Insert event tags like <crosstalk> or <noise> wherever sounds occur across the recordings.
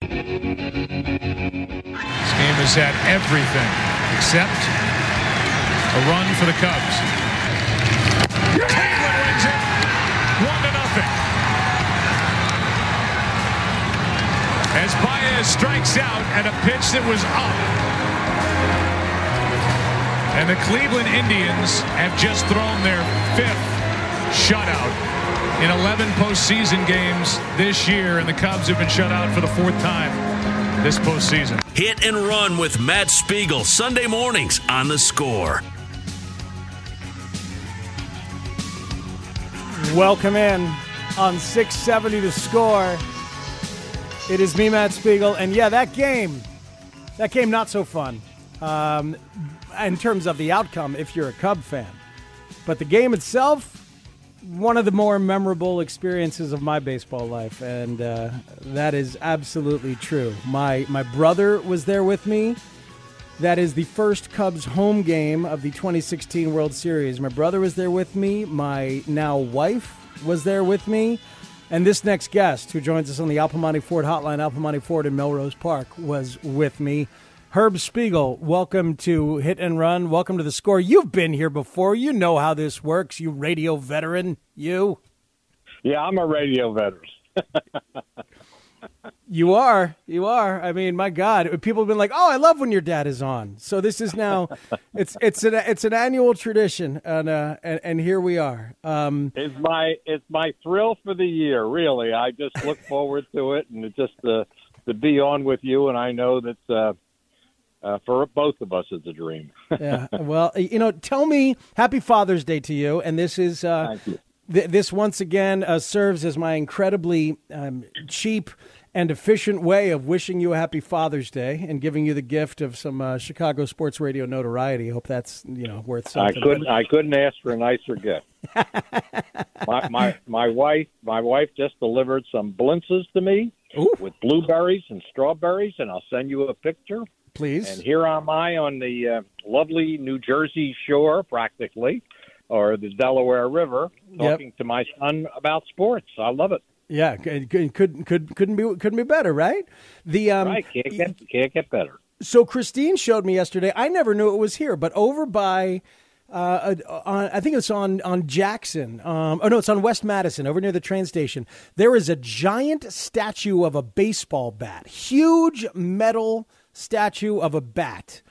This game has had everything except a run for the Cubs. Cleveland wins it, one to nothing. As Baez strikes out at a pitch that was up. And the Cleveland Indians have just thrown their fifth shutout in 11 postseason games this year, and the Cubs have been shut out for the fourth time this postseason. Hit and run with Matt Spiegel, Sunday mornings on the score. Welcome in on 670 to score. It is me, Matt Spiegel, and yeah, that game, that game not so fun um, in terms of the outcome if you're a Cub fan, but the game itself, one of the more memorable experiences of my baseball life, and uh, that is absolutely true. My my brother was there with me. That is the first Cubs home game of the 2016 World Series. My brother was there with me. My now wife was there with me. And this next guest, who joins us on the Al Piemonte Ford hotline, Al Piemonte Ford in Melrose Park, was with me. Herb Spiegel, welcome to Hit and Run. Welcome to the score. You've been here before. You know how this works, you radio veteran. You. Yeah, I'm a radio veteran. <laughs> You are. You are. I mean, my God, people have been like, "Oh, I love when your dad is on." So this is now, <laughs> it's it's an it's an annual tradition, and uh, and, and here we are. Um, it's my it's my thrill for the year. Really, I just look forward to it, and it just uh, to be on with you. And I know that uh, uh, for both of us, it's a dream. <laughs> yeah. <laughs> Well, you know, tell me, Happy Father's Day to you, and this is uh, th- this once again uh, serves as my incredibly um, cheap and efficient way of wishing you a happy Father's Day and giving you the gift of some uh, Chicago sports radio notoriety. I hope that's you know worth something. I couldn't I couldn't ask for a nicer gift. <laughs> my, my my wife my wife just delivered some blintzes to me Ooh. with blueberries and strawberries, and I'll send you a picture. Please. And here am I on the uh, lovely New Jersey shore, practically, or the Delaware River, Yep. talking to my son about sports. I love it. Yeah, could could could couldn't be couldn't be better, right? The um, Right? Can't get can't get better. so Christine showed me yesterday. I never knew it was here, but over by, uh, uh, on, I think it's on on Jackson. Um, oh no, it's on West Madison, over near the train station. There is a giant statue of a baseball bat, huge metal statue of a bat,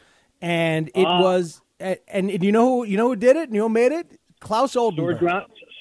and it was. And, and you know who you know who did it? You know who made it? Claes Oldenburg.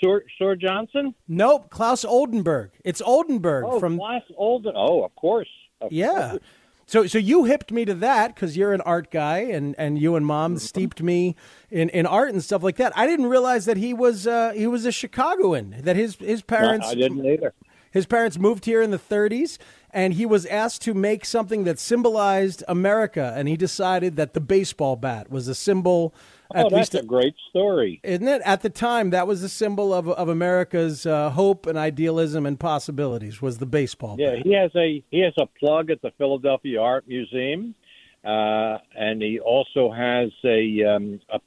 Sor, Sor Johnson? Nope, Claes Oldenburg. It's Oldenburg Oh, from Claes Olden. Oh, of course. Of Yeah. course. So so you hipped me to that because you're an art guy and, and you and mom Mm-hmm. steeped me in, in art and stuff like that. I didn't realize that he was uh, he was a Chicagoan. That his his No, parents I didn't either. His parents moved here in the 30s and he was asked to make something that symbolized America and he decided that the baseball bat was a symbol Oh, at that's least a great story. isn't it? At the time, that was a symbol of of America's uh, hope and idealism and possibilities. Was the baseball? Yeah, bat. he has a he has a plug at the Philadelphia Art Museum, uh, and he also has a um, a,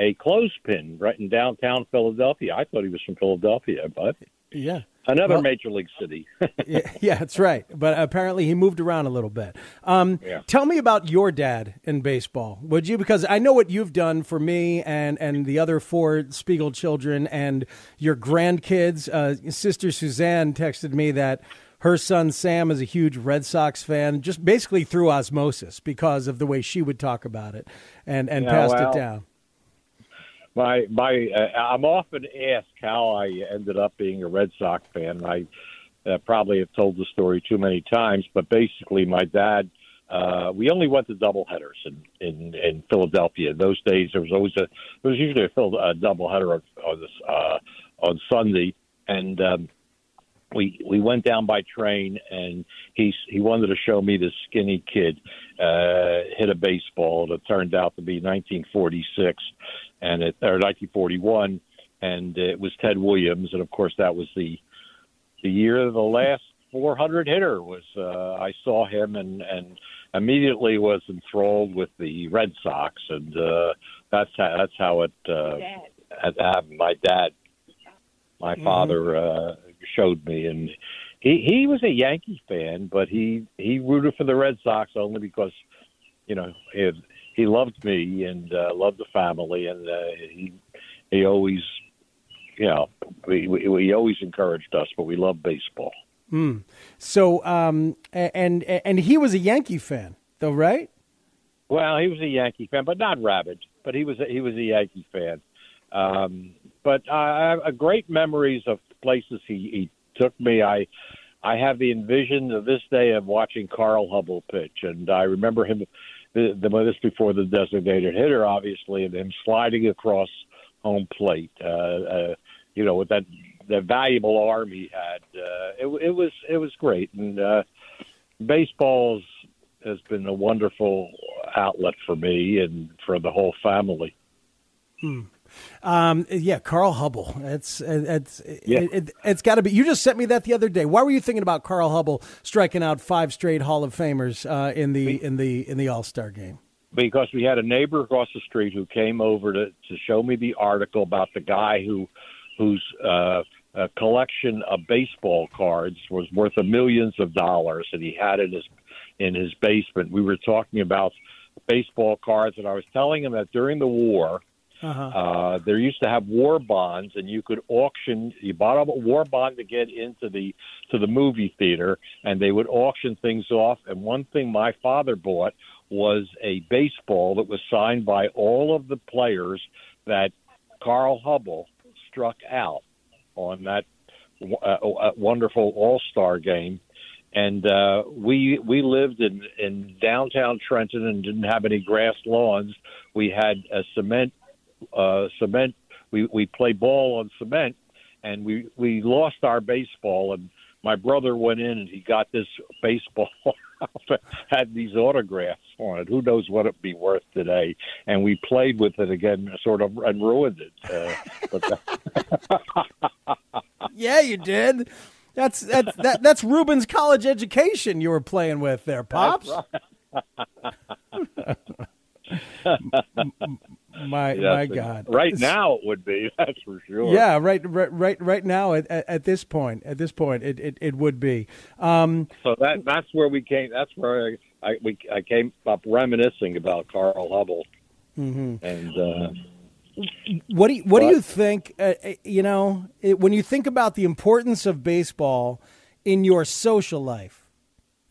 a clothespin right in downtown Philadelphia. I thought he was from Philadelphia, but yeah. Another Well- major league city. <laughs> yeah, yeah, that's right. But apparently, he moved around a little bit. Um, Yeah. Tell me about your dad in baseball, would you? Because I know what you've done for me and and the other four Spiegel children and your grandkids. Uh, Sister Suzanne texted me that her son Sam is a huge Red Sox fan, just basically through osmosis because of the way she would talk about it and and passed well, it down. My my, uh, I'm often asked how I ended up being a Red Sox fan. I uh, probably have told the story too many times, but basically, my dad. Uh, we only went to doubleheaders in, in in Philadelphia. In those days, there was always a there was usually a, a doubleheader on on, this, uh, on Sunday, and um, we we went down by train, and he he wanted to show me this skinny kid uh, hit a baseball that turned out to be 1946, and it or 1941, and it was Ted Williams, and of course that was the the year the last 400 hitter was. Uh, I saw him and and immediately was enthralled with the Red Sox, and uh, that's how, that's how it uh, had happened. My dad, my father, uh, showed me, and he he was a Yankee fan, but he he rooted for the Red Sox only because you know he he loved me and uh, loved the family, and uh, he he always you know we, we he always encouraged us, but we love baseball. Mm. So um and and he was a Yankee fan though, right? Well, he was a Yankee fan, but not rabid. But he was a, he was a Yankee fan. Um, but I I have great memories of places he, he took me. I I have the envision of this day of watching Carl Hubbell pitch, and I remember him the, the this before the designated hitter, obviously, and him sliding across home plate. Uh, uh, you know, with that that valuable arm he had, uh, it, it was it was great, and uh, baseball's has been a wonderful outlet for me and for the whole family. Um, yeah, Carl Hubbell. It's it's Yeah. it, it, it's got to be. You just sent me that the other day. Why were you thinking about Carl Hubbell striking out five straight Hall of Famers uh, in the in the in the All Star game? because we had a neighbor across the street who came over to, to show me the article about the guy who whose uh, uh, collection of baseball cards was worth of millions of dollars and he had in his in his basement. We were talking about baseball cards, and I was telling him that during the war. Uh, there used to have war bonds, and you could auction. You bought a war bond to get into the to the movie theater, and they would auction things off. And one thing my father bought was a baseball that was signed by all of the players that Carl Hubbell struck out on that uh, uh, wonderful All Star game. And uh, we we lived in in downtown Trenton and didn't have any grass lawns. We had a cement uh, cement. We we play ball on cement, and we we lost our baseball. And my brother went in and he got this baseball <laughs> had these autographs on it. Who knows what it'd be worth today? And we played with it again, sort of, and ruined it. Uh, but <laughs> Yeah, you did. That's that's that, that's Ruben's college education you were playing with there, pops. <laughs> my my God! Right now, it would be <laughs> that's for sure. Yeah, right, right, right, right now at, at, at this point, at this point, it, it, it would be. Um, So that that's where we came. That's where I I, we, I came up reminiscing about Carl Hubbell, Mm-hmm. and uh, what do you, what do you think? Uh, uh, you know, it, when you think about the importance of baseball in your social life,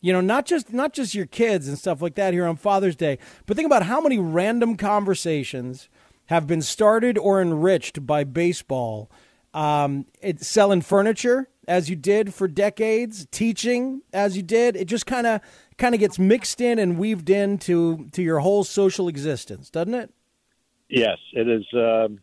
you know, not just not just your kids and stuff like that here on Father's Day, but think about how many random conversations have been started or enriched by baseball. Um, it, selling furniture as you did for decades, teaching as you did. It just kind of kind of gets mixed in and weaved into to your whole social existence, doesn't it? yes, it is. Um,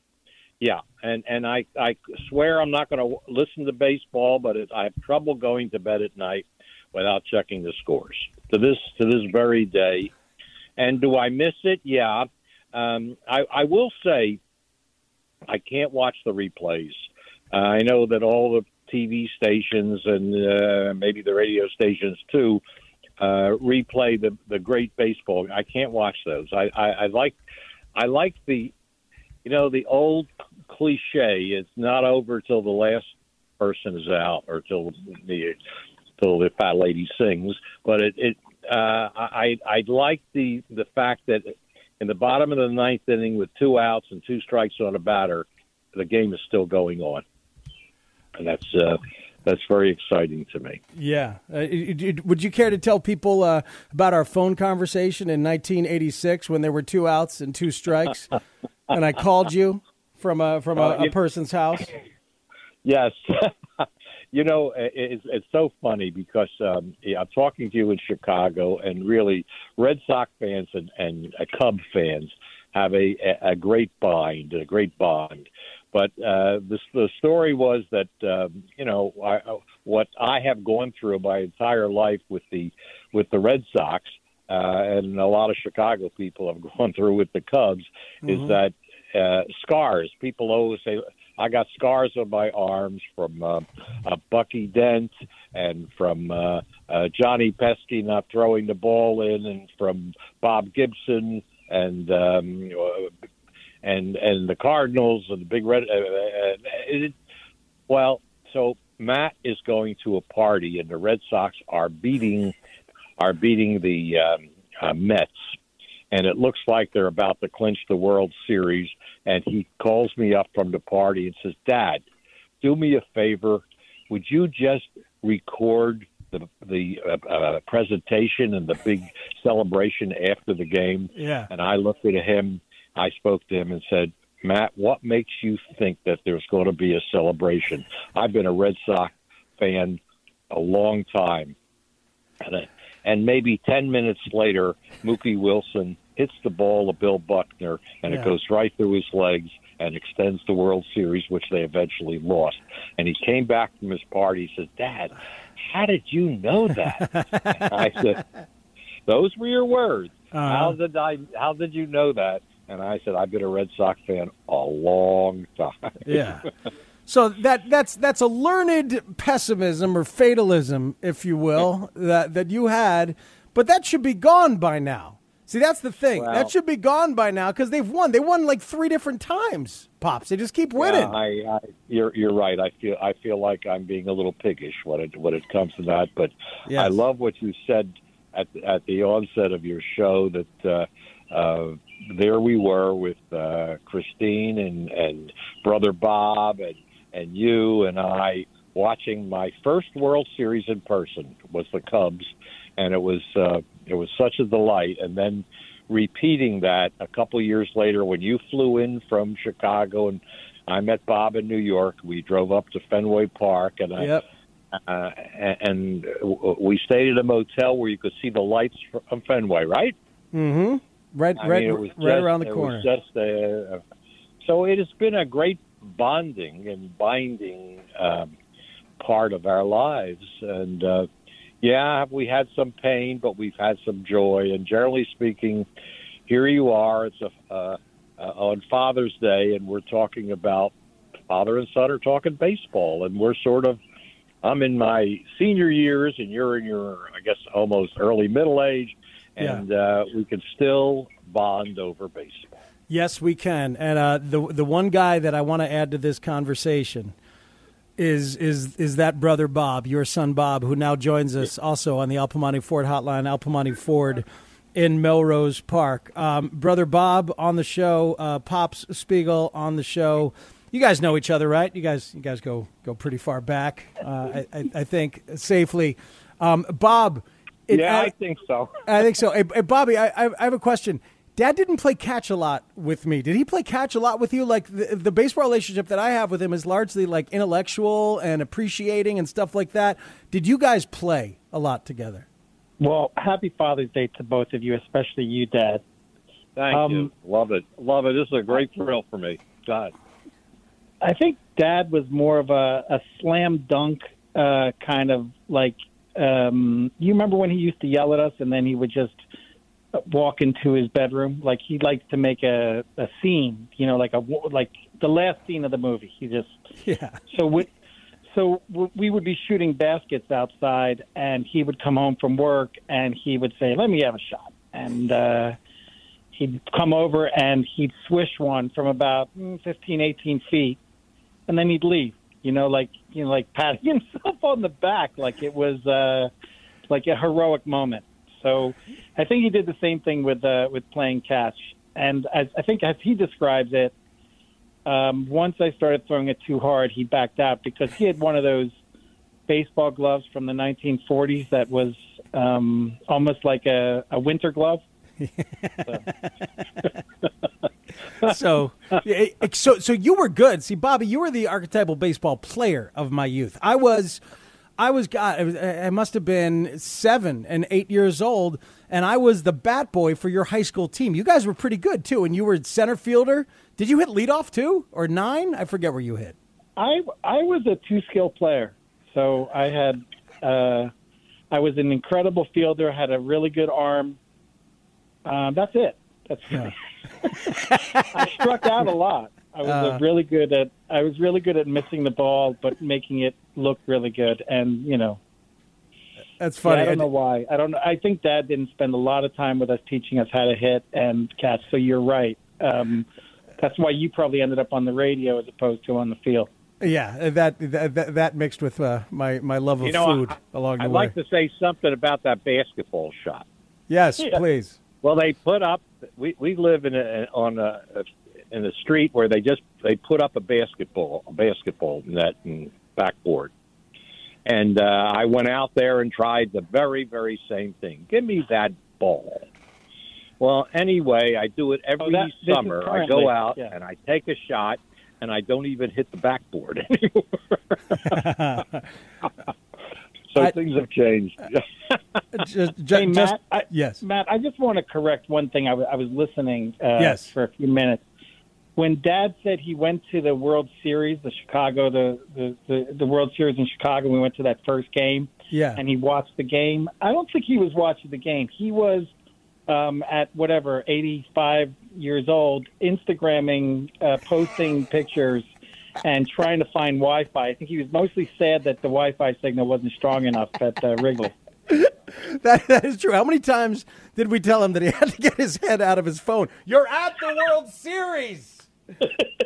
yeah, and and I I swear I'm not going to listen to baseball, but it, I have trouble going to bed at night without checking the scores to this to this very day. And do I miss it? Yeah. Um, I, I will say I can't watch the replays. Uh, I know that all the TV stations and uh, maybe the radio stations too uh, replay the the great baseball. I can't watch those. I, I, I like I like the you know the old cliche. It's not over till the last person is out or till the till the fat lady sings. But it, it uh, I I like the the fact that in the bottom of the ninth inning with two outs and two strikes on a batter, the game is still going on, and that's uh, that's very exciting to me. Yeah. Uh, would you care to tell people uh, about our phone conversation in 1986 when there were two outs and two strikes, <laughs> and I called you from a from a, uh, a person's house? Yes. <laughs> you know, it's, it's so funny because um, I'm talking to you in Chicago, and really, Red Sox fans and, and uh, Cub fans have a, a great bind, a great bond. But uh, the, the story was that um, you know I, what I have gone through my entire life with the with the Red Sox, uh, and a lot of Chicago people have <laughs> gone through with the Cubs, mm-hmm. is that uh, scars. People always say, I got scars on my arms from uh, uh, Bucky Dent and from uh, uh, Johnny Pesky not throwing the ball in, and from Bob Gibson and um, and and the Cardinals and the Big Red. Uh, uh, it, well, so Matt is going to a party, and the Red Sox are beating are beating the um, uh, Mets, and it looks like they're about to clinch the World Series. And he calls me up from the party and says, "Dad, do me a favor. Would you just record the the uh, uh, presentation and the big celebration after the game?" Yeah. And I looked at him I spoke to him and said, Matt, what makes you think that there's going to be a celebration? I've been a Red Sox fan a long time. And, uh, and maybe 10 minutes later, Mookie Wilson hits the ball to Bill Buckner, and yeah. it goes right through his legs and extends the World Series, which they eventually lost. And he came back from his party. He says, Dad, how did you know that? <laughs> I said, Those were your words. Uh-huh. How did I? How did you know that? And I said, I've been a Red Sox fan a long time. yeah. <laughs> So that that's that's a learned pessimism or fatalism, if you will, that that you had, but that should be gone by now. See, that's the thing. Well, that should be gone by now because they've won. They won like three different times. Pops, they just keep winning. Yeah, I, I, you're you're right. I feel I feel like I'm being a little piggish when it when it comes to that. But yes. I love what you said at at the onset of your show that. Uh, uh, there we were with uh, Christine and, and brother Bob and, and you and I watching my first World Series in person was the Cubs, and it was uh, it was such a delight. And then repeating that a couple years later when you flew in from Chicago and I met Bob in New York. We drove up to Fenway Park and I. Yep. Uh, and we stayed at a motel where you could see the lights from Fenway, right? Mm-hmm. Right, I right, mean, right just, around the corner. just a, so it has been a great bonding and binding um, part of our lives, and uh, yeah, we had some pain, but we've had some joy. And generally speaking, here you are. It's a uh, uh, on Father's Day, and we're talking about father and son are talking baseball, and we're sort of. I'm in my senior years, and you're in your, I guess, almost early middle age and yeah. uh, we can still bond over baseball. Yes, we can. And uh, the the one guy that I want to add to this conversation is is is that brother Bob, your son Bob, who now joins us also on the Al Piemonte Ford Hotline, Al Piemonte Ford in Melrose Park. Um, brother Bob on the show, uh, Pops Spiegel on the show. You guys know each other, right? You guys, you guys go go pretty far back. Uh, I, I, think safely. Um, Bob, it, yeah, I, I, think so. I think so. Hey, hey Bobby, I, I have a question. Dad didn't play catch a lot with me. Did he play catch a lot with you? Like the, the, baseball relationship that I have with him is largely like intellectual and appreciating and stuff like that. Did you guys play a lot together? Well, happy Father's Day to both of you, especially you, Dad. Thank um, you. Love it. Love it. This is a great thrill for me. God. I think Dad was more of a, a slam dunk uh, kind of like um, you remember when he used to yell at us and then he would just walk into his bedroom like he likes to make a, a scene you know like a like the last scene of the movie. He just <laughs> yeah. So we so we would be shooting baskets outside and he would come home from work and he would say let me have a shot. And uh he'd come over and he'd swish one from about mm, 15 18 feet and then he'd leave you know, like you know, like patting <laughs> himself on the back, like it was uh, like a heroic moment. So I think he did the same thing with uh, with playing catch, and as, I think as he describes it, um, once I started throwing it too hard, he backed out because he had one of those baseball gloves from the 1940s that was um, almost like a, a winter glove. <laughs> so, eh, so, so you were good. See, Bobby, you were the archetypal baseball player of my youth. I was, I was, God, I, was, I must have been seven and eight years old, and I was the bat boy for your high school team. You guys were pretty good too, and you were center fielder. Did you hit leadoff too, or nine? I forget where you hit. I I was a two skill player, so I had uh, I was an incredible fielder, had a really good arm. Uh, that's it. That's Yeah. <laughs> I struck out a lot. I was Uh. really good at I was really good at missing the ball, but making it look really good. And you know, That's yeah, funny. I don't know why. I don't know. I think Dad didn't spend a lot of time with us teaching us how to hit and catch. So you're right. Um, that's why you probably ended up on the radio as opposed to on the field. Yeah, that that, that, that mixed with uh, my my love of You know, food I- along the way. I'd like to say something about that basketball shot. yes, Yeah. please. Well, they put up. We we live in a on a in the street where they just they put up a basketball a basketball net and backboard, and uh, I went out there and tried the very very same thing. Give me that ball. Well, anyway, I do it every Oh, that- summer. I go out yeah. and I take a shot, and I don't even hit the backboard <laughs> anymore. <laughs> so I- things have changed. <laughs> Just, ju- Hey, just Matt, I, yes. Matt, I just want to correct one thing. I was listening uh, Yes. for a few minutes. When Dad said he went to the World Series, the Chicago, the, the, the, the World Series in Chicago, we went to that first game Yeah. and he watched the game. I don't think he was watching the game. He was um, at whatever, 85 years old, Instagramming, uh, posting pictures and trying to find Wi Fi. I think he was mostly sad that the Wi Fi signal wasn't strong enough at uh, Wrigley. <laughs> That, that is true. How many times did we tell him that he had to get his head out of his phone? You're at the World Series.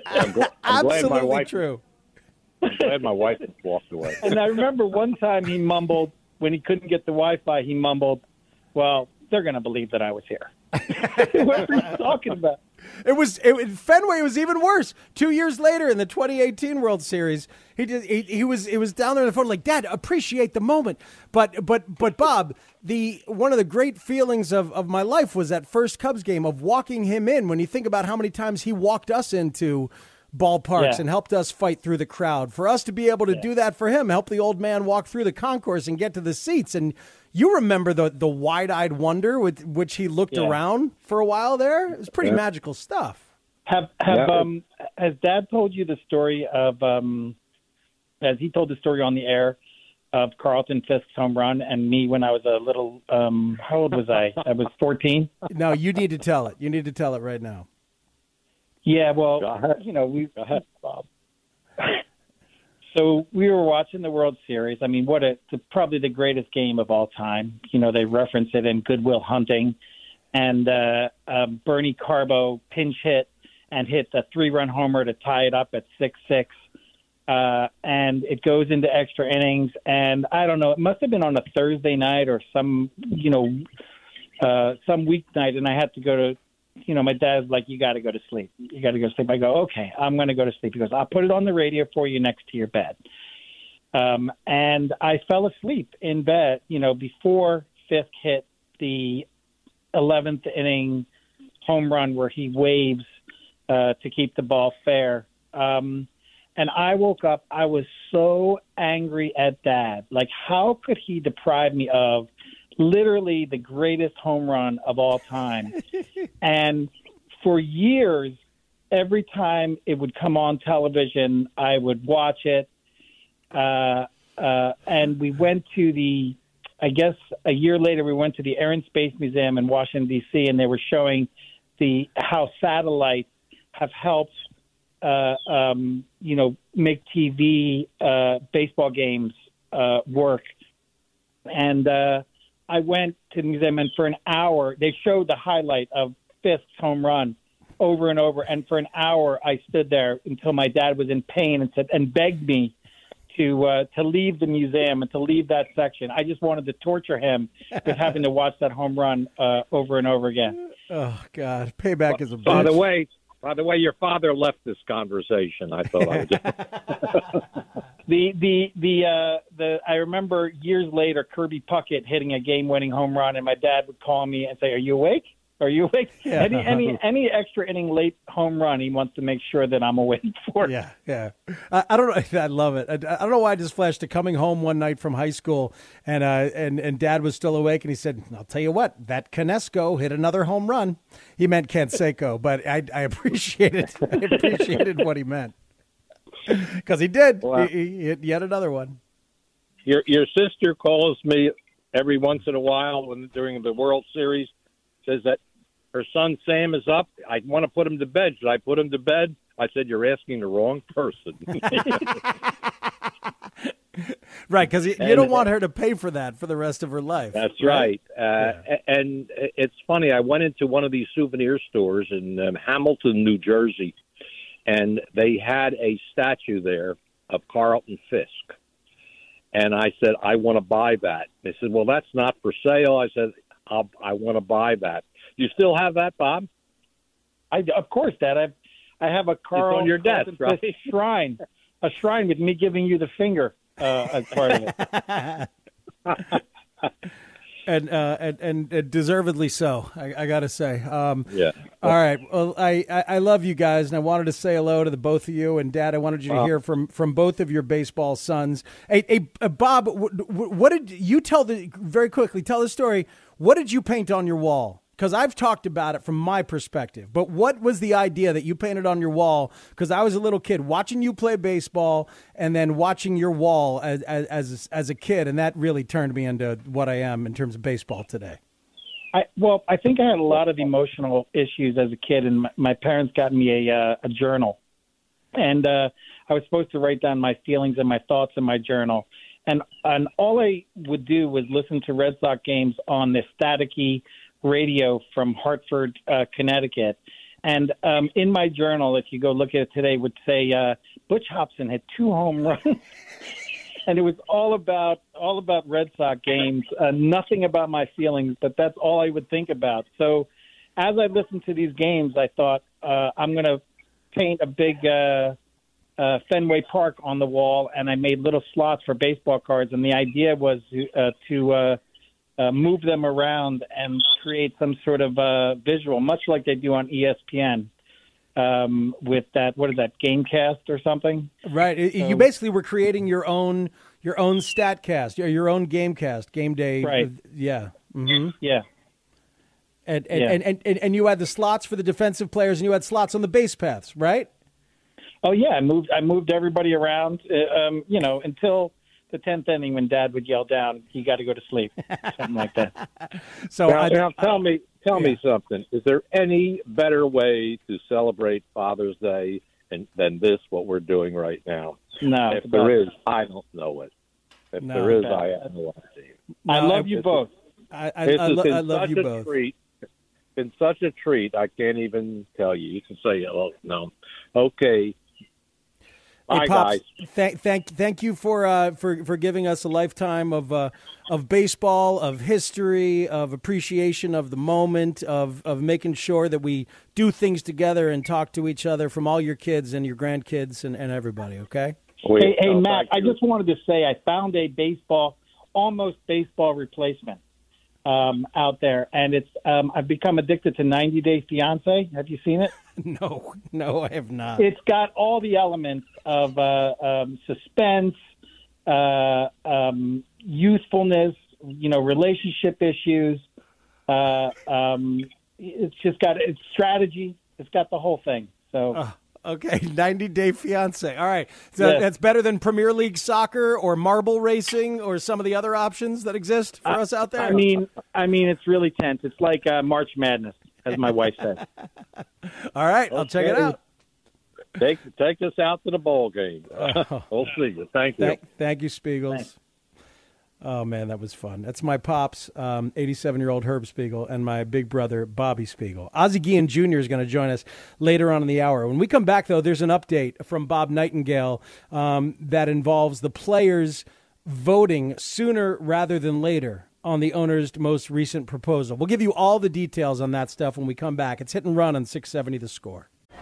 I'm, gl- I'm glad Absolutely my wife. true. I'm glad my wife walked away. And I remember one time he mumbled when he couldn't get the Wi-Fi. He mumbled, "Well, they're going to believe that I was here." what are you talking about? It was it, Fenway was even worse. Two years later, in the 2018 World Series, he did he, he was it was down there on the phone like, Dad, appreciate the moment. But but but Bob, the one of the great feelings of of my life was that first Cubs game of walking him in. When you think about how many times he walked us into ballparks Yeah. and helped us fight through the crowd, for us to be able to do that for him, help the old man walk through the concourse and get to the seats, and. You remember the the wide eyed wonder with which he looked Yeah. around for a while there? It was pretty Yeah. magical stuff. Have have Yeah. um has Dad told you the story of um as he told the story on the air of Carlton Fisk's home run and me when I was a little um how old was I? I was 14. <laughs> No, you need to tell it. You need to tell it right now. Yeah, well, you know, we Go ahead. <laughs> So we were watching the World Series. I mean, what a it's probably the greatest game of all time. You know, they reference it in Good Will Hunting, and uh, uh, Bernie Carbo pinch hit and hit a three-run homer to tie it up at six-six. Uh, and it goes into extra innings, and I don't know. It must have been on a Thursday night or some, you know, uh, some weeknight, and I had to go to you know, my dad's like, you got to go to sleep. You got to go to sleep. I go, okay, I'm going to go to sleep. He goes, I'll put it on the radio for you next to your bed. Um, and I fell asleep in bed, you know, before Fisk hit the 11th inning home run where he waves uh, to keep the ball fair. Um, and I woke up, I was so angry at dad. Like, how could he deprive me of literally the greatest home run of all time? <laughs> and for years, every time it would come on television, I would watch it. Uh, uh, and we went to the, I guess a year later, we went to the Air and Space Museum in Washington D.C. and they were showing the how satellites have helped, uh, um, you know, make TV uh, baseball games uh, work. And uh, I went to the museum, and for an hour, they showed the highlight of Fisk's home run over and over. And for an hour, I stood there until my dad was in pain and said and begged me to uh, to leave the museum and to leave that section. I just wanted to torture him with <laughs> having to watch that home run uh, over and over again. Oh God, payback is a By the way, By the way, your father left this conversation. I thought I would. <laughs> the the the uh, the I remember years later Kirby Puckett hitting a game-winning home run, and my dad would call me and say, "Are you awake? Are you awake? <laughs> Yeah. Any any any extra inning late home run, he wants to make sure that I'm awake <laughs> for. Yeah, yeah. I, I don't know. <laughs> I love it. I, I don't know why I just flashed to coming home one night from high school, and uh, and and Dad was still awake, and he said, "I'll tell you what, that Canesco hit another home run." He meant Canseco, but I I appreciated I appreciated what he meant because he did. Wow. He, he hit yet another one. your your sister calls me every once in a while when during the World Series. Says that her son Sam is up. I want to put him to bed. Should I put him to bed? I said you're asking the wrong person. <laughs> Right, because you, And- don't want her to pay for that for the rest of her life. That's right. Uh, a- And it's funny. I went into one of these souvenir stores in um, Hamilton, New Jersey, and they had a statue there of Carlton Fisk. And I said, I want to buy that. They said, Well, that's not for sale. I said, I'll, I want to buy that. You still have that, Bob? I of course, Dad. I I have a Carl on your desk, Carlton right? <laughs> shrine, a shrine with me giving you the finger uh, as part of it. <laughs> and, uh, and and and deservedly so. I, I got to say. Um, Yeah. All right. Well, I, I I love you guys, and I wanted to say hello to the both of you. And Dad, I wanted you to hear from from both of your baseball sons. Hey, hey Bob, w- w- what did you tell the very quickly? Tell the story. What did you paint on your wall? Because I've talked about it from my perspective. But what was the idea that you painted on your wall? Because I was a little kid watching you play baseball, and then watching your wall as as as, a kid, and that really turned me into what I am in terms of baseball today. I, well, I think I had a lot of emotional issues as a kid, and my, my parents got me a uh, a journal, and uh, I was supposed to write down my feelings and my thoughts in my journal, and and all I would do was listen to Red Sox games on the staticky radio from Hartford, uh, Connecticut. And um, in my journal, if you go look at it today, would say uh, Butch Hobson had two home runs. <laughs> and it was all about all about Red Sox games, uh, nothing about my feelings, but that's all I would think about. So, as I listened to these games, I thought uh, I'm going to paint a big uh, uh, Fenway Park on the wall, and I made little slots for baseball cards. And the idea was uh, to uh, uh, move them around and create some sort of uh, visual, much like they do on ESPN. Um, with that, what is that, GameCast or something? Right. It- you basically were creating your own your own stat cast, your, own GameCast, game day. Right. Yeah. hmm Yeah. And and, Yeah. and, and and and you had the slots for the defensive players, and you had slots on the base paths, right? Oh yeah, I moved. I moved everybody around. Uh, um, you know, until the tenth inning when Dad would yell down, "You got to go to sleep," something like that. <laughs> So now, I, now tell me, tell yeah. me something. Is there any better way to celebrate Father's Day and, than this? What we're doing right now? No, if there is, I don't know it. If No, there is. I have no idea. I love you both. I, I, This I, lo- I love such you a both. treat. Been such a treat. I can't even tell you. You can say, "Oh no." Okay. Hey, Bye, Pops, guys. Thank, thank, thank you for uh, for for giving us a lifetime of uh, of baseball, of history, of appreciation of the moment, of of making sure that we do things together and talk to each other from all your kids and your grandkids and, and everybody. Okay. We- Hey, hey oh, Matt, I just wanted to say I found a baseball, almost baseball replacement um, out there, and it's um, I've become addicted to 90 Day Fiance. Have you seen it? <laughs> No, no, I have not. It's got all the elements of uh, um, suspense, uh, um, youthfulness, you know, relationship issues. Uh, um, it's just got it's strategy. It's got the whole thing. So Okay, <laughs> 90 Day Fiance. All right. So Yeah. that's better than Premier League soccer or marble racing or some of the other options that exist for us out there? I mean, I mean, it's really tense. It's like uh, March Madness, as my wife says. <laughs> All right, I'll check it out. Take take us out to the ball game. <laughs> we'll see you. Thank you. Thank, thank you, Spiegels. Oh man, that was fun. That's my pops, um, 87-year-old Herb Spiegel, and my big brother Bobby Spiegel. Ozzie Guillen Jr. is going to join us later on in the hour. When we come back, though, there's an update from Bob Nightingale um, that involves the players voting sooner rather than later on the owner's most recent proposal. We'll give you all the details on that stuff when we come back. It's hit and run on 670 The Score.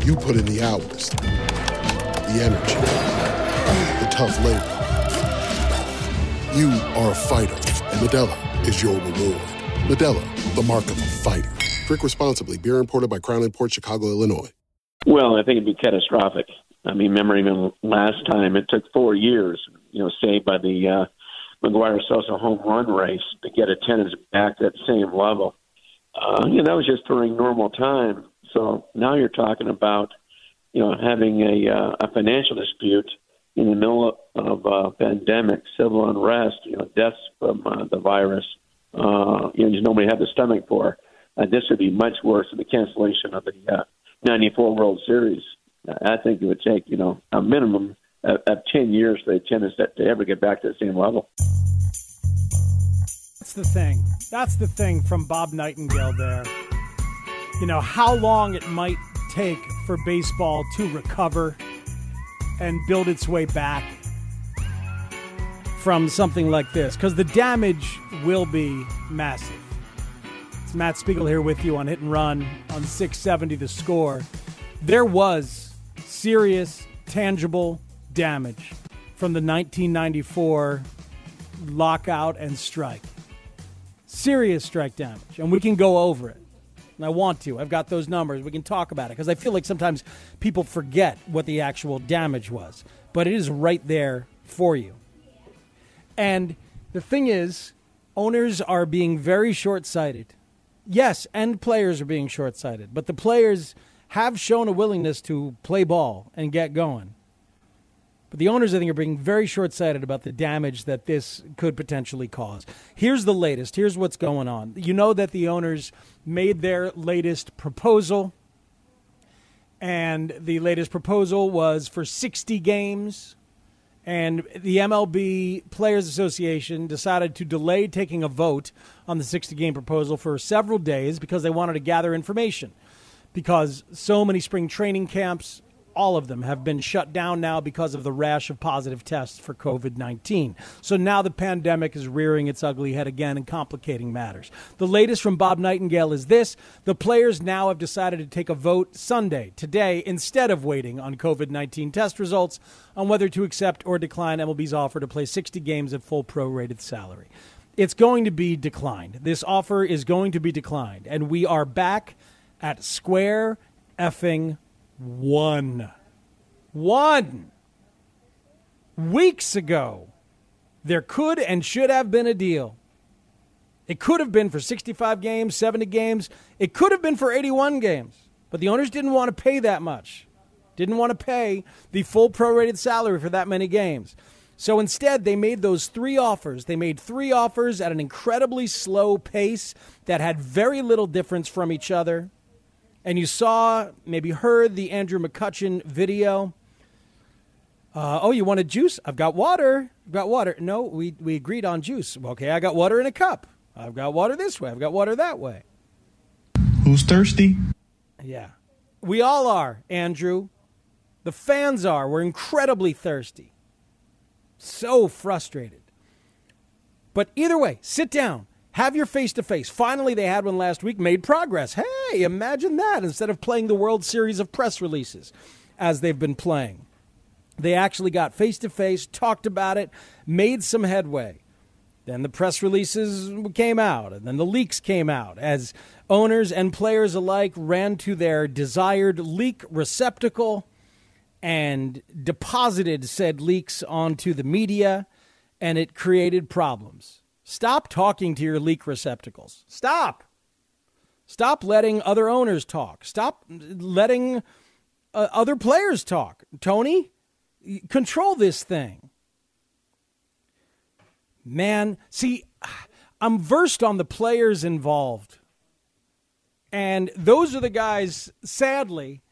You put in the hours, the energy, the tough labor. You are a fighter, and Modelo is your reward. Modelo, the mark of a fighter. Drink responsibly. Beer imported by Crown Imports Chicago, Illinois. Well, I think it'd be catastrophic. I mean, remember even last time it took four years, you know, saved by the uh, McGwire Sosa home run race to get attendance back to that same level. Uh, you know, that was just during normal time. So now you're talking about, you know, having a, uh, a financial dispute in the middle of, a uh, pandemic, civil unrest, you know, deaths from uh, the virus. Uh, you know, nobody had the stomach for. Uh, this would be much worse than the cancellation of the uh, 94 World Series. I think it would take, you know, a minimum of, of 10 years for the tennis to, to ever get back to the same level. That's the thing. That's the thing from Bob Nightingale there. You know, how long it might take for baseball to recover and build its way back from something like this because the damage will be massive. It's Matt Spiegel here with you on Hit and Run on 670 The Score. There was serious, tangible damage from the 1994 lockout and strike. Serious strike damage, and we can go over it. And I want to. I've got those numbers. We can talk about it because I feel like sometimes people forget what the actual damage was, but it is right there for you. And the thing is, owners are being very short sighted. Yes, and players are being short sighted, but the players have shown a willingness to play ball and get going. But the owners, I think, are being very short sighted about the damage that this could potentially cause. Here's the latest. Here's what's going on. You know that the owners made their latest proposal, and the latest proposal was for 60 games. And the MLB Players Association decided to delay taking a vote on the 60 game proposal for several days because they wanted to gather information. Because so many spring training camps all of them have been shut down now because of the rash of positive tests for COVID 19. So now the pandemic is rearing its ugly head again and complicating matters. The latest from Bob Nightingale is this the players now have decided to take a vote Sunday, today, instead of waiting on COVID 19 test results on whether to accept or decline MLB's offer to play 60 games at full prorated salary. It's going to be declined. This offer is going to be declined. And we are back at square effing one. One. Weeks ago, there could and should have been a deal. It could have been for 65 games, 70 games. It could have been for 81 games. But the owners didn't want to pay that much. Didn't want to pay the full prorated salary for that many games. So instead, they made those three offers. They made three offers at an incredibly slow pace that had very little difference from each other and you saw, maybe heard the Andrew McCutchen video. Uh, oh, you wanted juice? I've got water. I've got water. No, we, we agreed on juice. Okay, I got water in a cup. I've got water this way. I've got water that way. Who's thirsty? Yeah. We all are, Andrew. The fans are. We're incredibly thirsty. So frustrated. But either way, sit down. Have your face to face. Finally, they had one last week, made progress. Hey, imagine that instead of playing the World Series of press releases as they've been playing. They actually got face to face, talked about it, made some headway. Then the press releases came out, and then the leaks came out as owners and players alike ran to their desired leak receptacle and deposited said leaks onto the media, and it created problems. Stop talking to your leak receptacles. Stop. Stop letting other owners talk. Stop letting uh, other players talk. Tony, control this thing. Man, see, I'm versed on the players involved. And those are the guys, sadly,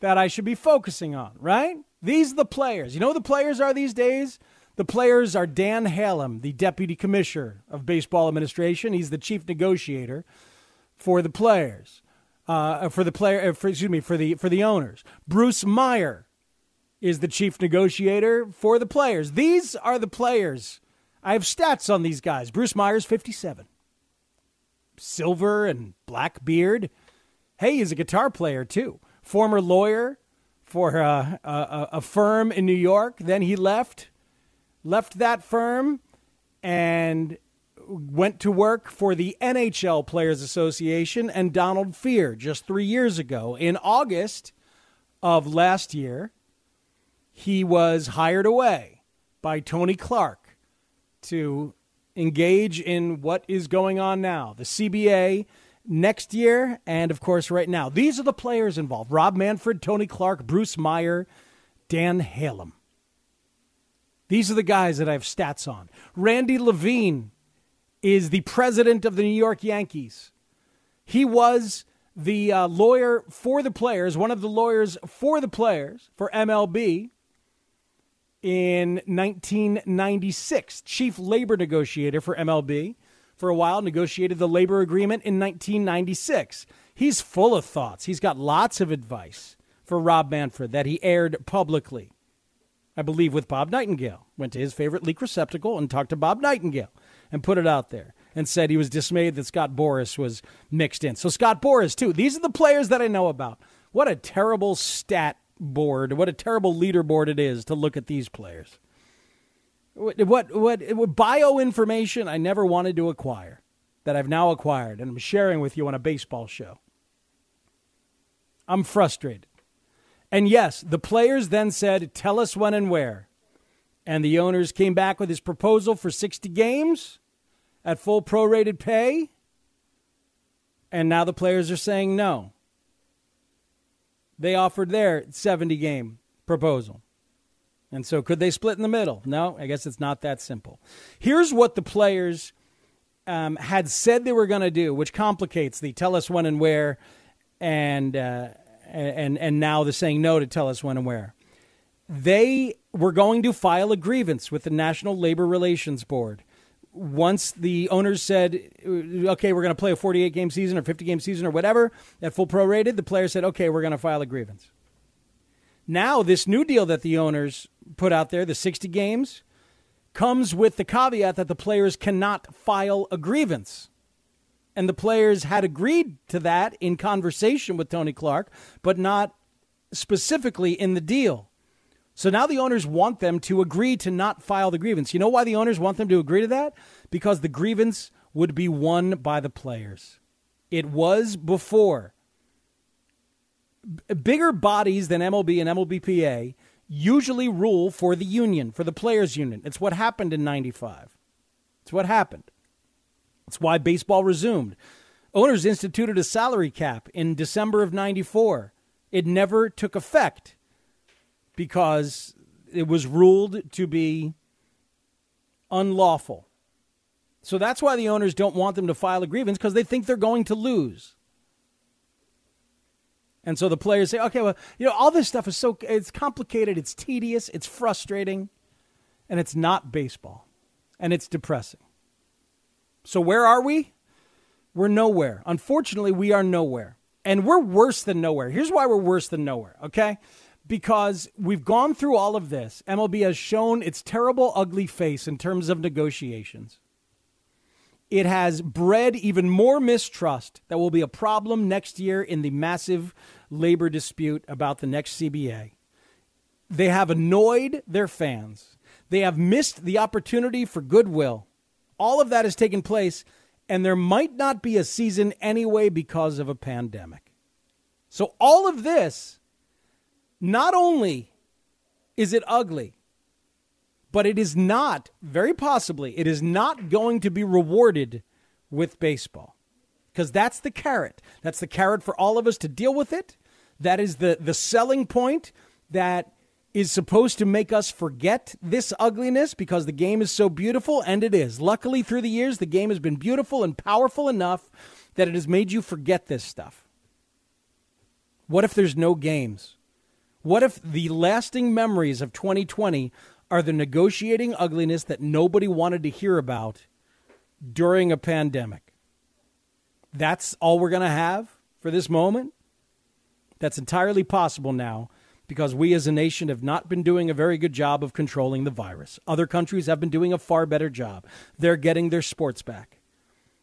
that I should be focusing on, right? These are the players. You know the players are these days? The players are Dan Halem, the deputy commissioner of baseball administration. He's the chief negotiator for the players, uh, for the player, uh, for, excuse me, for the for the owners. Bruce Meyer is the chief negotiator for the players. These are the players. I have stats on these guys. Bruce Meyer's 57. Silver and black beard. Hey, he's a guitar player too. Former lawyer for uh, a, a firm in New York. Then he left left that firm and went to work for the NHL Players Association and Donald Fehr just three years ago. In August of last year, he was hired away by Tony Clark to engage in what is going on now the CBA next year, and of course, right now. These are the players involved Rob Manfred, Tony Clark, Bruce Meyer, Dan Halem. These are the guys that I have stats on. Randy Levine is the president of the New York Yankees. He was the uh, lawyer for the players, one of the lawyers for the players for MLB in 1996, chief labor negotiator for MLB. For a while, negotiated the labor agreement in 1996. He's full of thoughts. He's got lots of advice for Rob Manfred that he aired publicly. I believe, with Bob Nightingale. Went to his favorite leak receptacle and talked to Bob Nightingale and put it out there and said he was dismayed that Scott Boras was mixed in. So, Scott Boras, too. These are the players that I know about. What a terrible stat board, what a terrible leaderboard it is to look at these players. What, what, what, what bio information I never wanted to acquire that I've now acquired and I'm sharing with you on a baseball show. I'm frustrated. And yes, the players then said, Tell us when and where. And the owners came back with his proposal for 60 games at full prorated pay. And now the players are saying no. They offered their 70 game proposal. And so could they split in the middle? No, I guess it's not that simple. Here's what the players um, had said they were going to do, which complicates the tell us when and where and uh, and and now they're saying no to tell us when and where. They were going to file a grievance with the National Labor Relations Board. Once the owners said, uh, okay, we're going to play a 48 game season or 50 game season or whatever at full prorated, the players said, okay, we're going to file a grievance. Now, this new deal that the owners put out there, the 60 games, comes with the caveat that the players cannot file a grievance and the players had agreed to that in conversation with Tony Clark, but not specifically in the deal. So now the owners want them to agree to not file the grievance. You know why the owners want them to agree to that? Because the grievance would be won by the players. It was before. B- bigger bodies than MLB and MLBPA usually rule for the union, for the players' union. It's what happened in 95. It's what happened. That's why baseball resumed. Owners instituted a salary cap in December of 94. It never took effect because it was ruled to be unlawful. So that's why the owners don't want them to file a grievance because they think they're going to lose. And so the players say, okay, well, you know, all this stuff is so it's complicated, it's tedious, it's frustrating, and it's not baseball. And it's depressing. So where are we? We're nowhere. Unfortunately, we are nowhere. And we're worse than nowhere. Here's why we're worse than nowhere, okay? Because we've gone through all of this. MLB has shown its terrible, ugly face in terms of negotiations. It has bred even more mistrust that will be a problem next year in the massive labor dispute about the next CBA. They have annoyed their fans. They have missed the opportunity for goodwill all of that has taken place, and there might not be a season anyway because of a pandemic. So, all of this, not only is it ugly, but it is not, very possibly, it is not going to be rewarded with baseball. Because that's the carrot. That's the carrot for all of us to deal with it. That is the, the selling point that is supposed to make us forget this ugliness because the game is so beautiful, and it is. Luckily, through the years, the game has been beautiful and powerful enough that it has made you forget this stuff. What if there's no games? What if the lasting memories of 2020 are the negotiating ugliness that nobody wanted to hear about during a pandemic? That's all we're going to have for this moment? That's entirely possible now because we as a nation have not been doing a very good job of controlling the virus. Other countries have been doing a far better job. They're getting their sports back.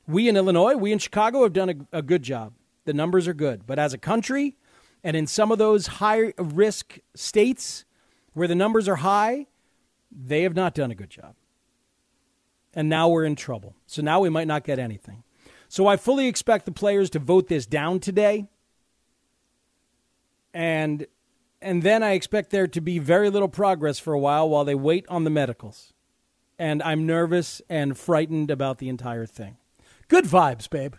We in Illinois, we in Chicago have done a, a good job. The numbers are good. But as a country, and in some of those high risk states where the numbers are high, they have not done a good job. And now we're in trouble. So now we might not get anything. So I fully expect the players to vote this down today and and then I expect there to be very little progress for a while while they wait on the medicals. And I'm nervous and frightened about the entire thing. Good vibes, babe.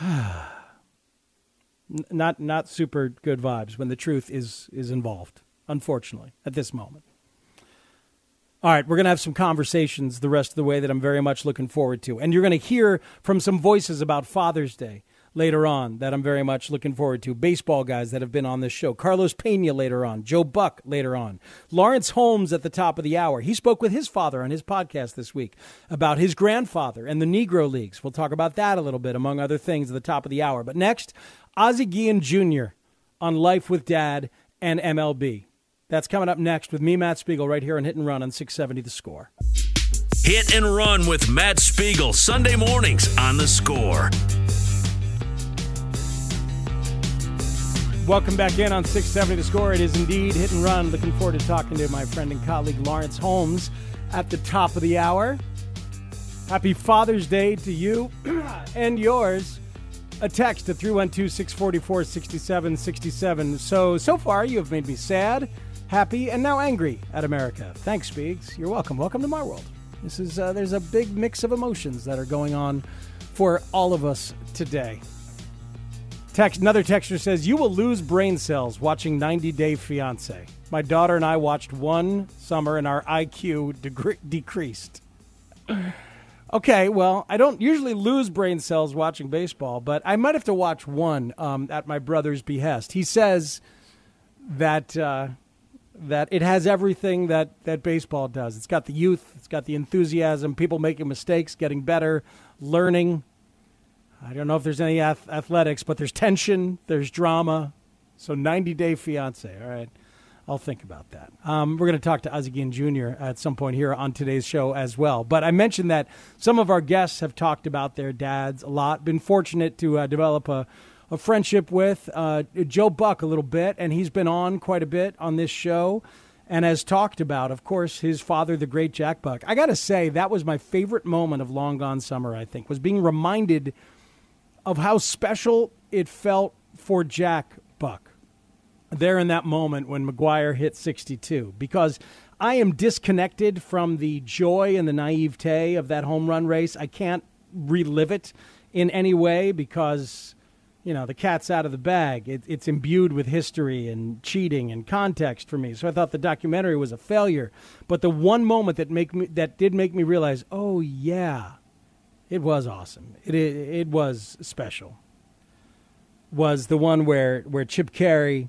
<sighs> not not super good vibes when the truth is is involved, unfortunately, at this moment. All right, we're going to have some conversations the rest of the way that I'm very much looking forward to. And you're going to hear from some voices about Father's Day later on that I'm very much looking forward to. Baseball guys that have been on this show. Carlos Pena later on. Joe Buck later on. Lawrence Holmes at the top of the hour. He spoke with his father on his podcast this week about his grandfather and the Negro Leagues. We'll talk about that a little bit, among other things, at the top of the hour. But next, Ozzie Guillen Jr. on Life with Dad and MLB. That's coming up next with me, Matt Spiegel, right here on Hit and Run on 670 The Score. Hit and Run with Matt Spiegel, Sunday mornings on The Score. Welcome back in on 670 The Score. It is indeed hit and run. Looking forward to talking to my friend and colleague Lawrence Holmes at the top of the hour. Happy Father's Day to you <clears throat> and yours. A text to 312 644 6767. So, so far, you have made me sad, happy, and now angry at America. Thanks, Speaks. You're welcome. Welcome to my world. This is, uh, there's a big mix of emotions that are going on for all of us today. Text, another texture says, You will lose brain cells watching 90 Day Fiance. My daughter and I watched one summer and our IQ degre- decreased. <sighs> okay, well, I don't usually lose brain cells watching baseball, but I might have to watch one um, at my brother's behest. He says that. Uh, that it has everything that, that baseball does. It's got the youth, it's got the enthusiasm, people making mistakes, getting better, learning, I don't know if there's any ath- athletics, but there's tension, there's drama. So 90 Day Fiance. All right. I'll think about that. Um, we're going to talk to Ozzie Jr. at some point here on today's show as well. But I mentioned that some of our guests have talked about their dads a lot. Been fortunate to uh, develop a, a friendship with uh, Joe Buck a little bit, and he's been on quite a bit on this show and has talked about, of course, his father, the great Jack Buck. I got to say, that was my favorite moment of Long Gone Summer, I think, was being reminded – of how special it felt for Jack Buck there in that moment when McGwire hit 62 because I am disconnected from the joy and the naivete of that home run race. I can't relive it in any way because you know the cat's out of the bag. It, it's imbued with history and cheating and context for me. So I thought the documentary was a failure. But the one moment that make me that did make me realize, oh yeah, it was awesome. It, it, it was special. Was the one where where Chip Caray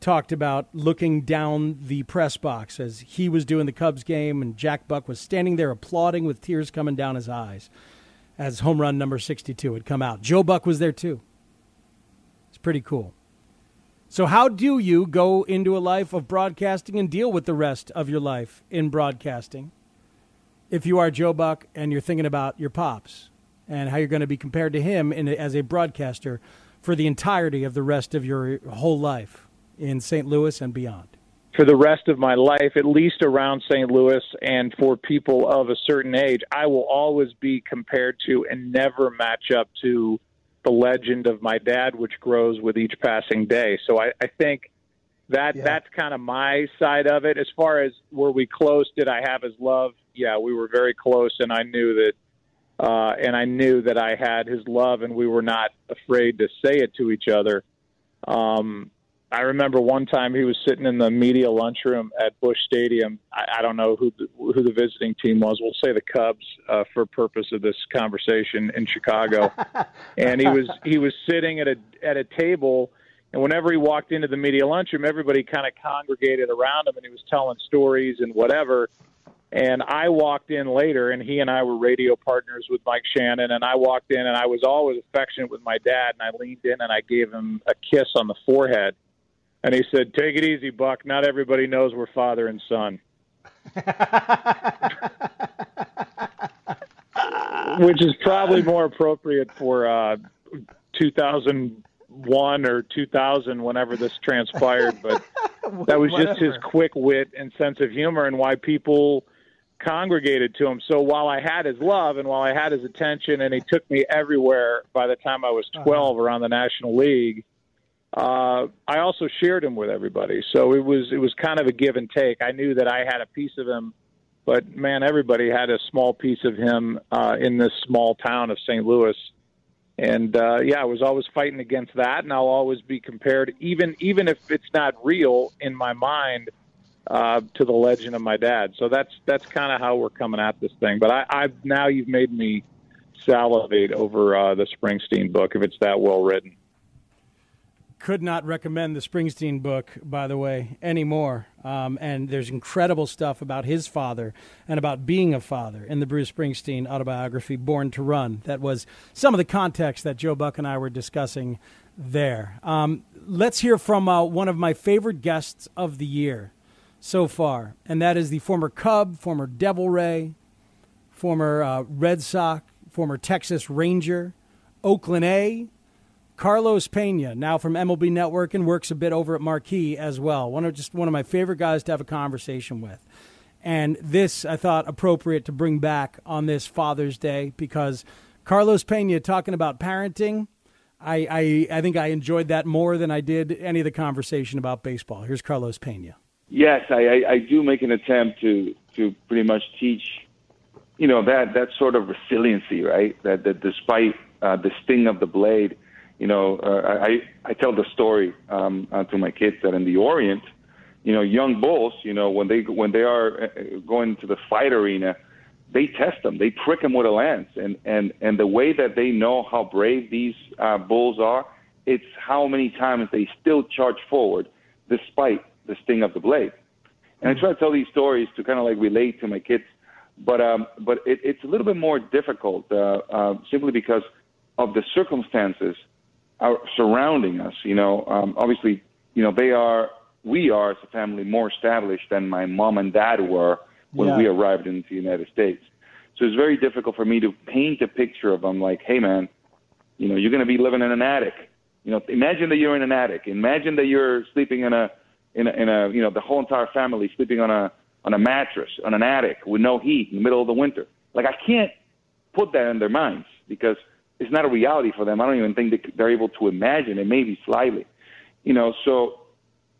talked about looking down the press box as he was doing the Cubs game and Jack Buck was standing there applauding with tears coming down his eyes as home run number 62 had come out. Joe Buck was there too. It's pretty cool. So, how do you go into a life of broadcasting and deal with the rest of your life in broadcasting? If you are Joe Buck and you're thinking about your pops and how you're going to be compared to him in, as a broadcaster for the entirety of the rest of your whole life in St. Louis and beyond? For the rest of my life, at least around St. Louis, and for people of a certain age, I will always be compared to and never match up to the legend of my dad, which grows with each passing day. So I, I think that yeah. that's kind of my side of it. As far as were we close? Did I have his love? Yeah, we were very close, and I knew that uh, and I knew that I had his love, and we were not afraid to say it to each other. Um, I remember one time he was sitting in the media lunchroom at Busch Stadium. I, I don't know who the, who the visiting team was. We'll say the Cubs uh, for purpose of this conversation in Chicago. <laughs> and he was he was sitting at a at a table, and whenever he walked into the media lunchroom, everybody kind of congregated around him, and he was telling stories and whatever. And I walked in later, and he and I were radio partners with Mike Shannon. And I walked in, and I was always affectionate with my dad. And I leaned in and I gave him a kiss on the forehead. And he said, "Take it easy, Buck. Not everybody knows we're father and son." <laughs> Which is probably more appropriate for uh, 2001 or 2000, whenever this transpired. But <laughs> that was just his quick wit and sense of humor, and why people congregated to him. So while I had his love and while I had his attention, and he took me everywhere by the time I was 12 around the National League uh, I also shared him with everybody. So it was it was kind of a give and take. I knew that I had a piece of him, but man, everybody had a small piece of him uh, in this small town of St. Louis. And uh, yeah, I was always fighting against that, and I'll always be compared, even even if it's not real in my mind, uh, to the legend of my dad. So that's that's kind of how we're coming at this thing. But I, I've now you've made me salivate over uh, the Springsteen book if it's that well written could not recommend the Springsteen book, by the way, anymore. Um, and there's incredible stuff about his father and about being a father in the Bruce Springsteen autobiography, Born to Run. That was some of the context that Joe Buck and I were discussing there. Um, let's hear from uh, one of my favorite guests of the year so far, and that is the former Cub, former Devil Ray, former uh, Red Sox, former Texas Ranger, Oakland A, Carlos Pena, now from MLB Network and works a bit over at Marquee as well. One of just one of my favorite guys to have a conversation with. And this I thought appropriate to bring back on this Father's Day because Carlos Pena talking about parenting. I, I, I think I enjoyed that more than I did any of the conversation about baseball. Here's Carlos Pena. Yes, I, I, I do make an attempt to to pretty much teach, you know, that that sort of resiliency, right? That that despite uh, the sting of the blade, you know, uh, I I tell the story um, uh, to my kids that in the Orient, you know, young bulls, you know, when they when they are uh, going to the fight arena, they test them, they prick them with a lance, and and and the way that they know how brave these uh, bulls are, it's how many times they still charge forward despite the sting of the blade. And I try to tell these stories to kind of like relate to my kids, but um, but it, it's a little bit more difficult uh, uh, simply because of the circumstances are surrounding us. You know, um, obviously, you know, they are, we are as a family more established than my mom and dad were when Yeah. we arrived into the United States. So it's very difficult for me to paint a picture of them like, hey, man, you know, you're going to be living in an attic. You know, imagine that you're in an attic. Imagine that you're sleeping in a, in a, in a, you know, the whole entire family sleeping on a, on a mattress, on an attic with no heat in the middle of the winter. Like, I can't put that in their minds because it's not a reality for them. I don't even think they, they're able to imagine it, maybe slightly. You know, so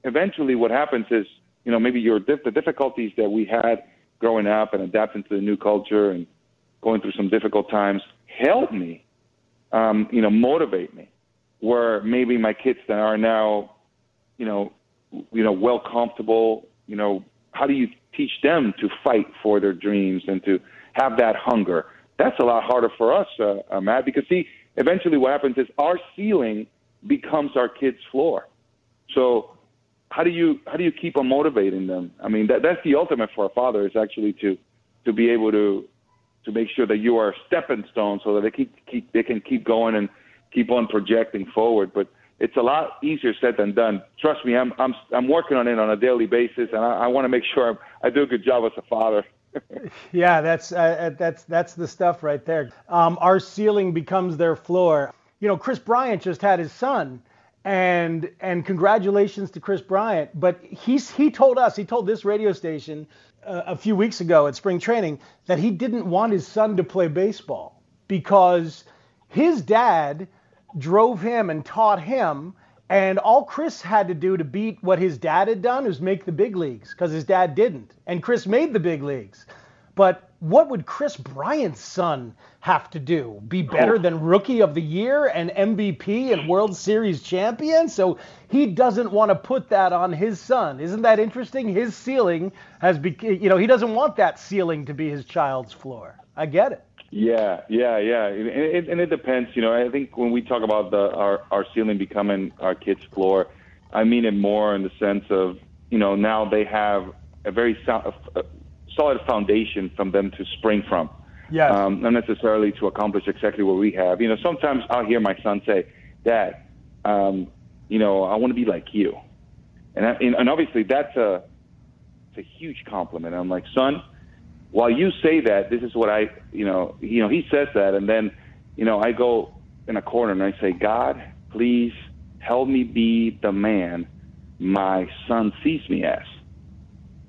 eventually what happens is, you know, maybe your the difficulties that we had growing up and adapting to the new culture and going through some difficult times help me, um, you know, motivate me. Where maybe my kids that are now, you know, you know, well comfortable, you know, how do you teach them to fight for their dreams and to have that hunger? That's a lot harder for us, uh, uh, Matt, because see, eventually what happens is our ceiling becomes our kids' floor. So how do you how do you keep on motivating them? I mean, that that's the ultimate for a father is actually to to be able to to make sure that you are a stepping stone so that they keep keep they can keep going and keep on projecting forward. But it's a lot easier said than done. Trust me, I'm I'm I'm working on it on a daily basis, and I, I want to make sure I do a good job as a father. <laughs> Yeah, that's uh, that's that's the stuff right there. Um, our ceiling becomes their floor. You know, Kris Bryant just had his son, and and congratulations to Kris Bryant. But he's he told us, he told this radio station uh, a few weeks ago at spring training that he didn't want his son to play baseball because his dad drove him and taught him. And all Kris had to do to beat what his dad had done was make the big leagues because his dad didn't. And Kris made the big leagues. But what would Kris Bryant's son have to do? Be better oh. than Rookie of the Year and MVP and World Series champion? So he doesn't want to put that on his son. Isn't that interesting? His ceiling has be, you know, he doesn't want that ceiling to be his child's floor. I get it. Yeah, yeah, yeah, and it, and it depends. You know, I think when we talk about the our our ceiling becoming our kids' floor, I mean it more in the sense of you know now they have a very so, a solid foundation from them to spring from. Yeah. Um, not necessarily to accomplish exactly what we have. You know, sometimes I'll hear my son say, "Dad, um, you know, I want to be like you," and I, and, and obviously that's a it's a huge compliment. I'm like, son, while you say that, this is what I, you know, you know, he says that, and then, you know, I go in a corner and I say, God, please help me be the man my son sees me as.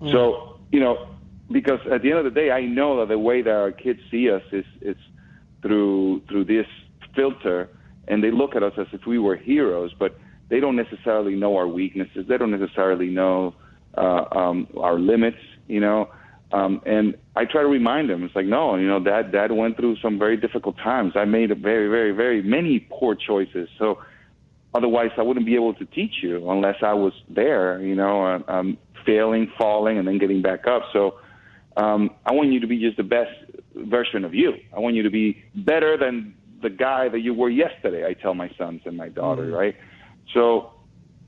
Mm. So, you know, because at the end of the day, I know that the way that our kids see us is is through through this filter, and they look at us as if we were heroes, but they don't necessarily know our weaknesses. They don't necessarily know uh, um, our limits, you know. Um, and I try to remind them, it's like, no, you know, dad, dad went through some very difficult times. I made a very, very, very many poor choices. So otherwise I wouldn't be able to teach you unless I was there, you know, uh, um, failing, falling, and then getting back up. So um, I want you to be just the best version of you. I want you to be better than the guy that you were yesterday. I tell my sons and my daughter, Mm. right? So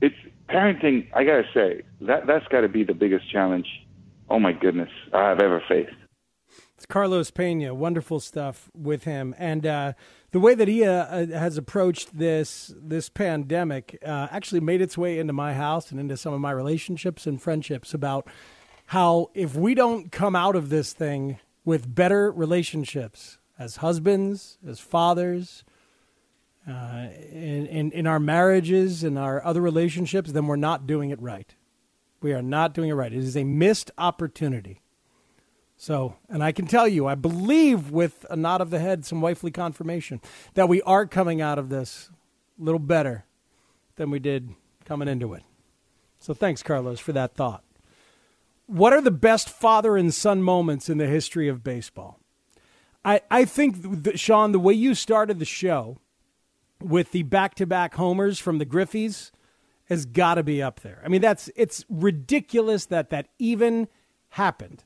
it's parenting. I gotta say that that's got to be the biggest challenge. Oh my goodness, I've ever faced. It's Carlos Pena. Wonderful stuff with him, and uh, the way that he uh, uh, has approached this this pandemic uh, actually made its way into my house and into some of my relationships and friendships. About how if we don't come out of this thing with better relationships as husbands, as fathers, uh, in, in in our marriages and our other relationships, then we're not doing it right. We are not doing it right. It is a missed opportunity. So, and I can tell you, I believe with a nod of the head, some wifely confirmation, that we are coming out of this a little better than we did coming into it. So, thanks, Carlos, for that thought. What are the best father and son moments in the history of baseball? I, I think, that, Sean, the way you started the show with the back to back homers from the Griffeys has got to be up there. I mean, that's it's ridiculous that that even happened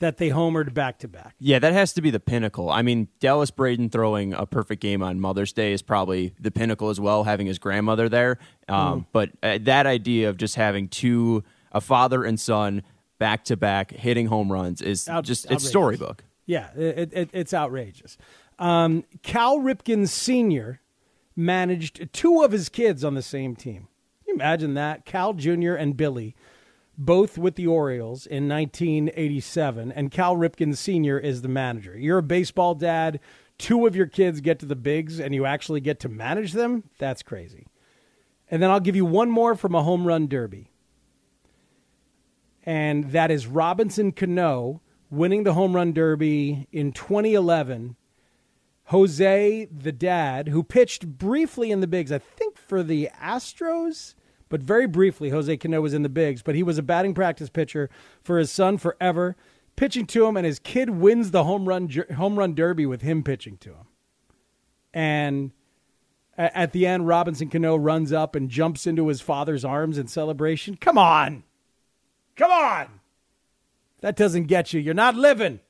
that they homered back to back. Yeah, that has to be the pinnacle. I mean, Dallas Braden throwing a perfect game on Mother's Day is probably the pinnacle as well, having his grandmother there. Um, Mhm. But uh, that idea of just having two, a father and son, back to back hitting home runs is Out- just outrageous. it's storybook. Yeah, it, it, it's outrageous. Um, Cal Ripken Sr. managed two of his kids on the same team. You imagine that? Cal Jr. and Billy, both with the Orioles in 1987, and Cal Ripken Sr. is the manager. You're a baseball dad. Two of your kids get to the bigs, and you actually get to manage them? That's crazy. And then I'll give you one more from a home run derby. And that is Robinson Cano winning the home run derby in 2011. Jose, the dad, who pitched briefly in the bigs, I think for the Astros, but very briefly, Jose Cano was in the bigs, but he was a batting practice pitcher for his son forever, pitching to him, and his kid wins the home run home run derby with him pitching to him. And at the end, Robinson Cano runs up and jumps into his father's arms in celebration. Come on. Come on. That doesn't get you. You're not living.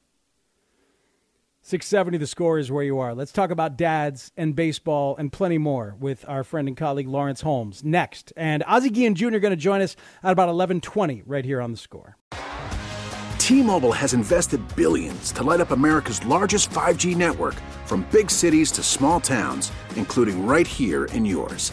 670 the score is where you are. Let's talk about dads and baseball and plenty more with our friend and colleague Lawrence Holmes next. And Ozzie Guillen Jr. going to join us at about 1120 right here on the score. T-Mobile has invested billions to light up America's largest 5G network from big cities to small towns, including right here in yours.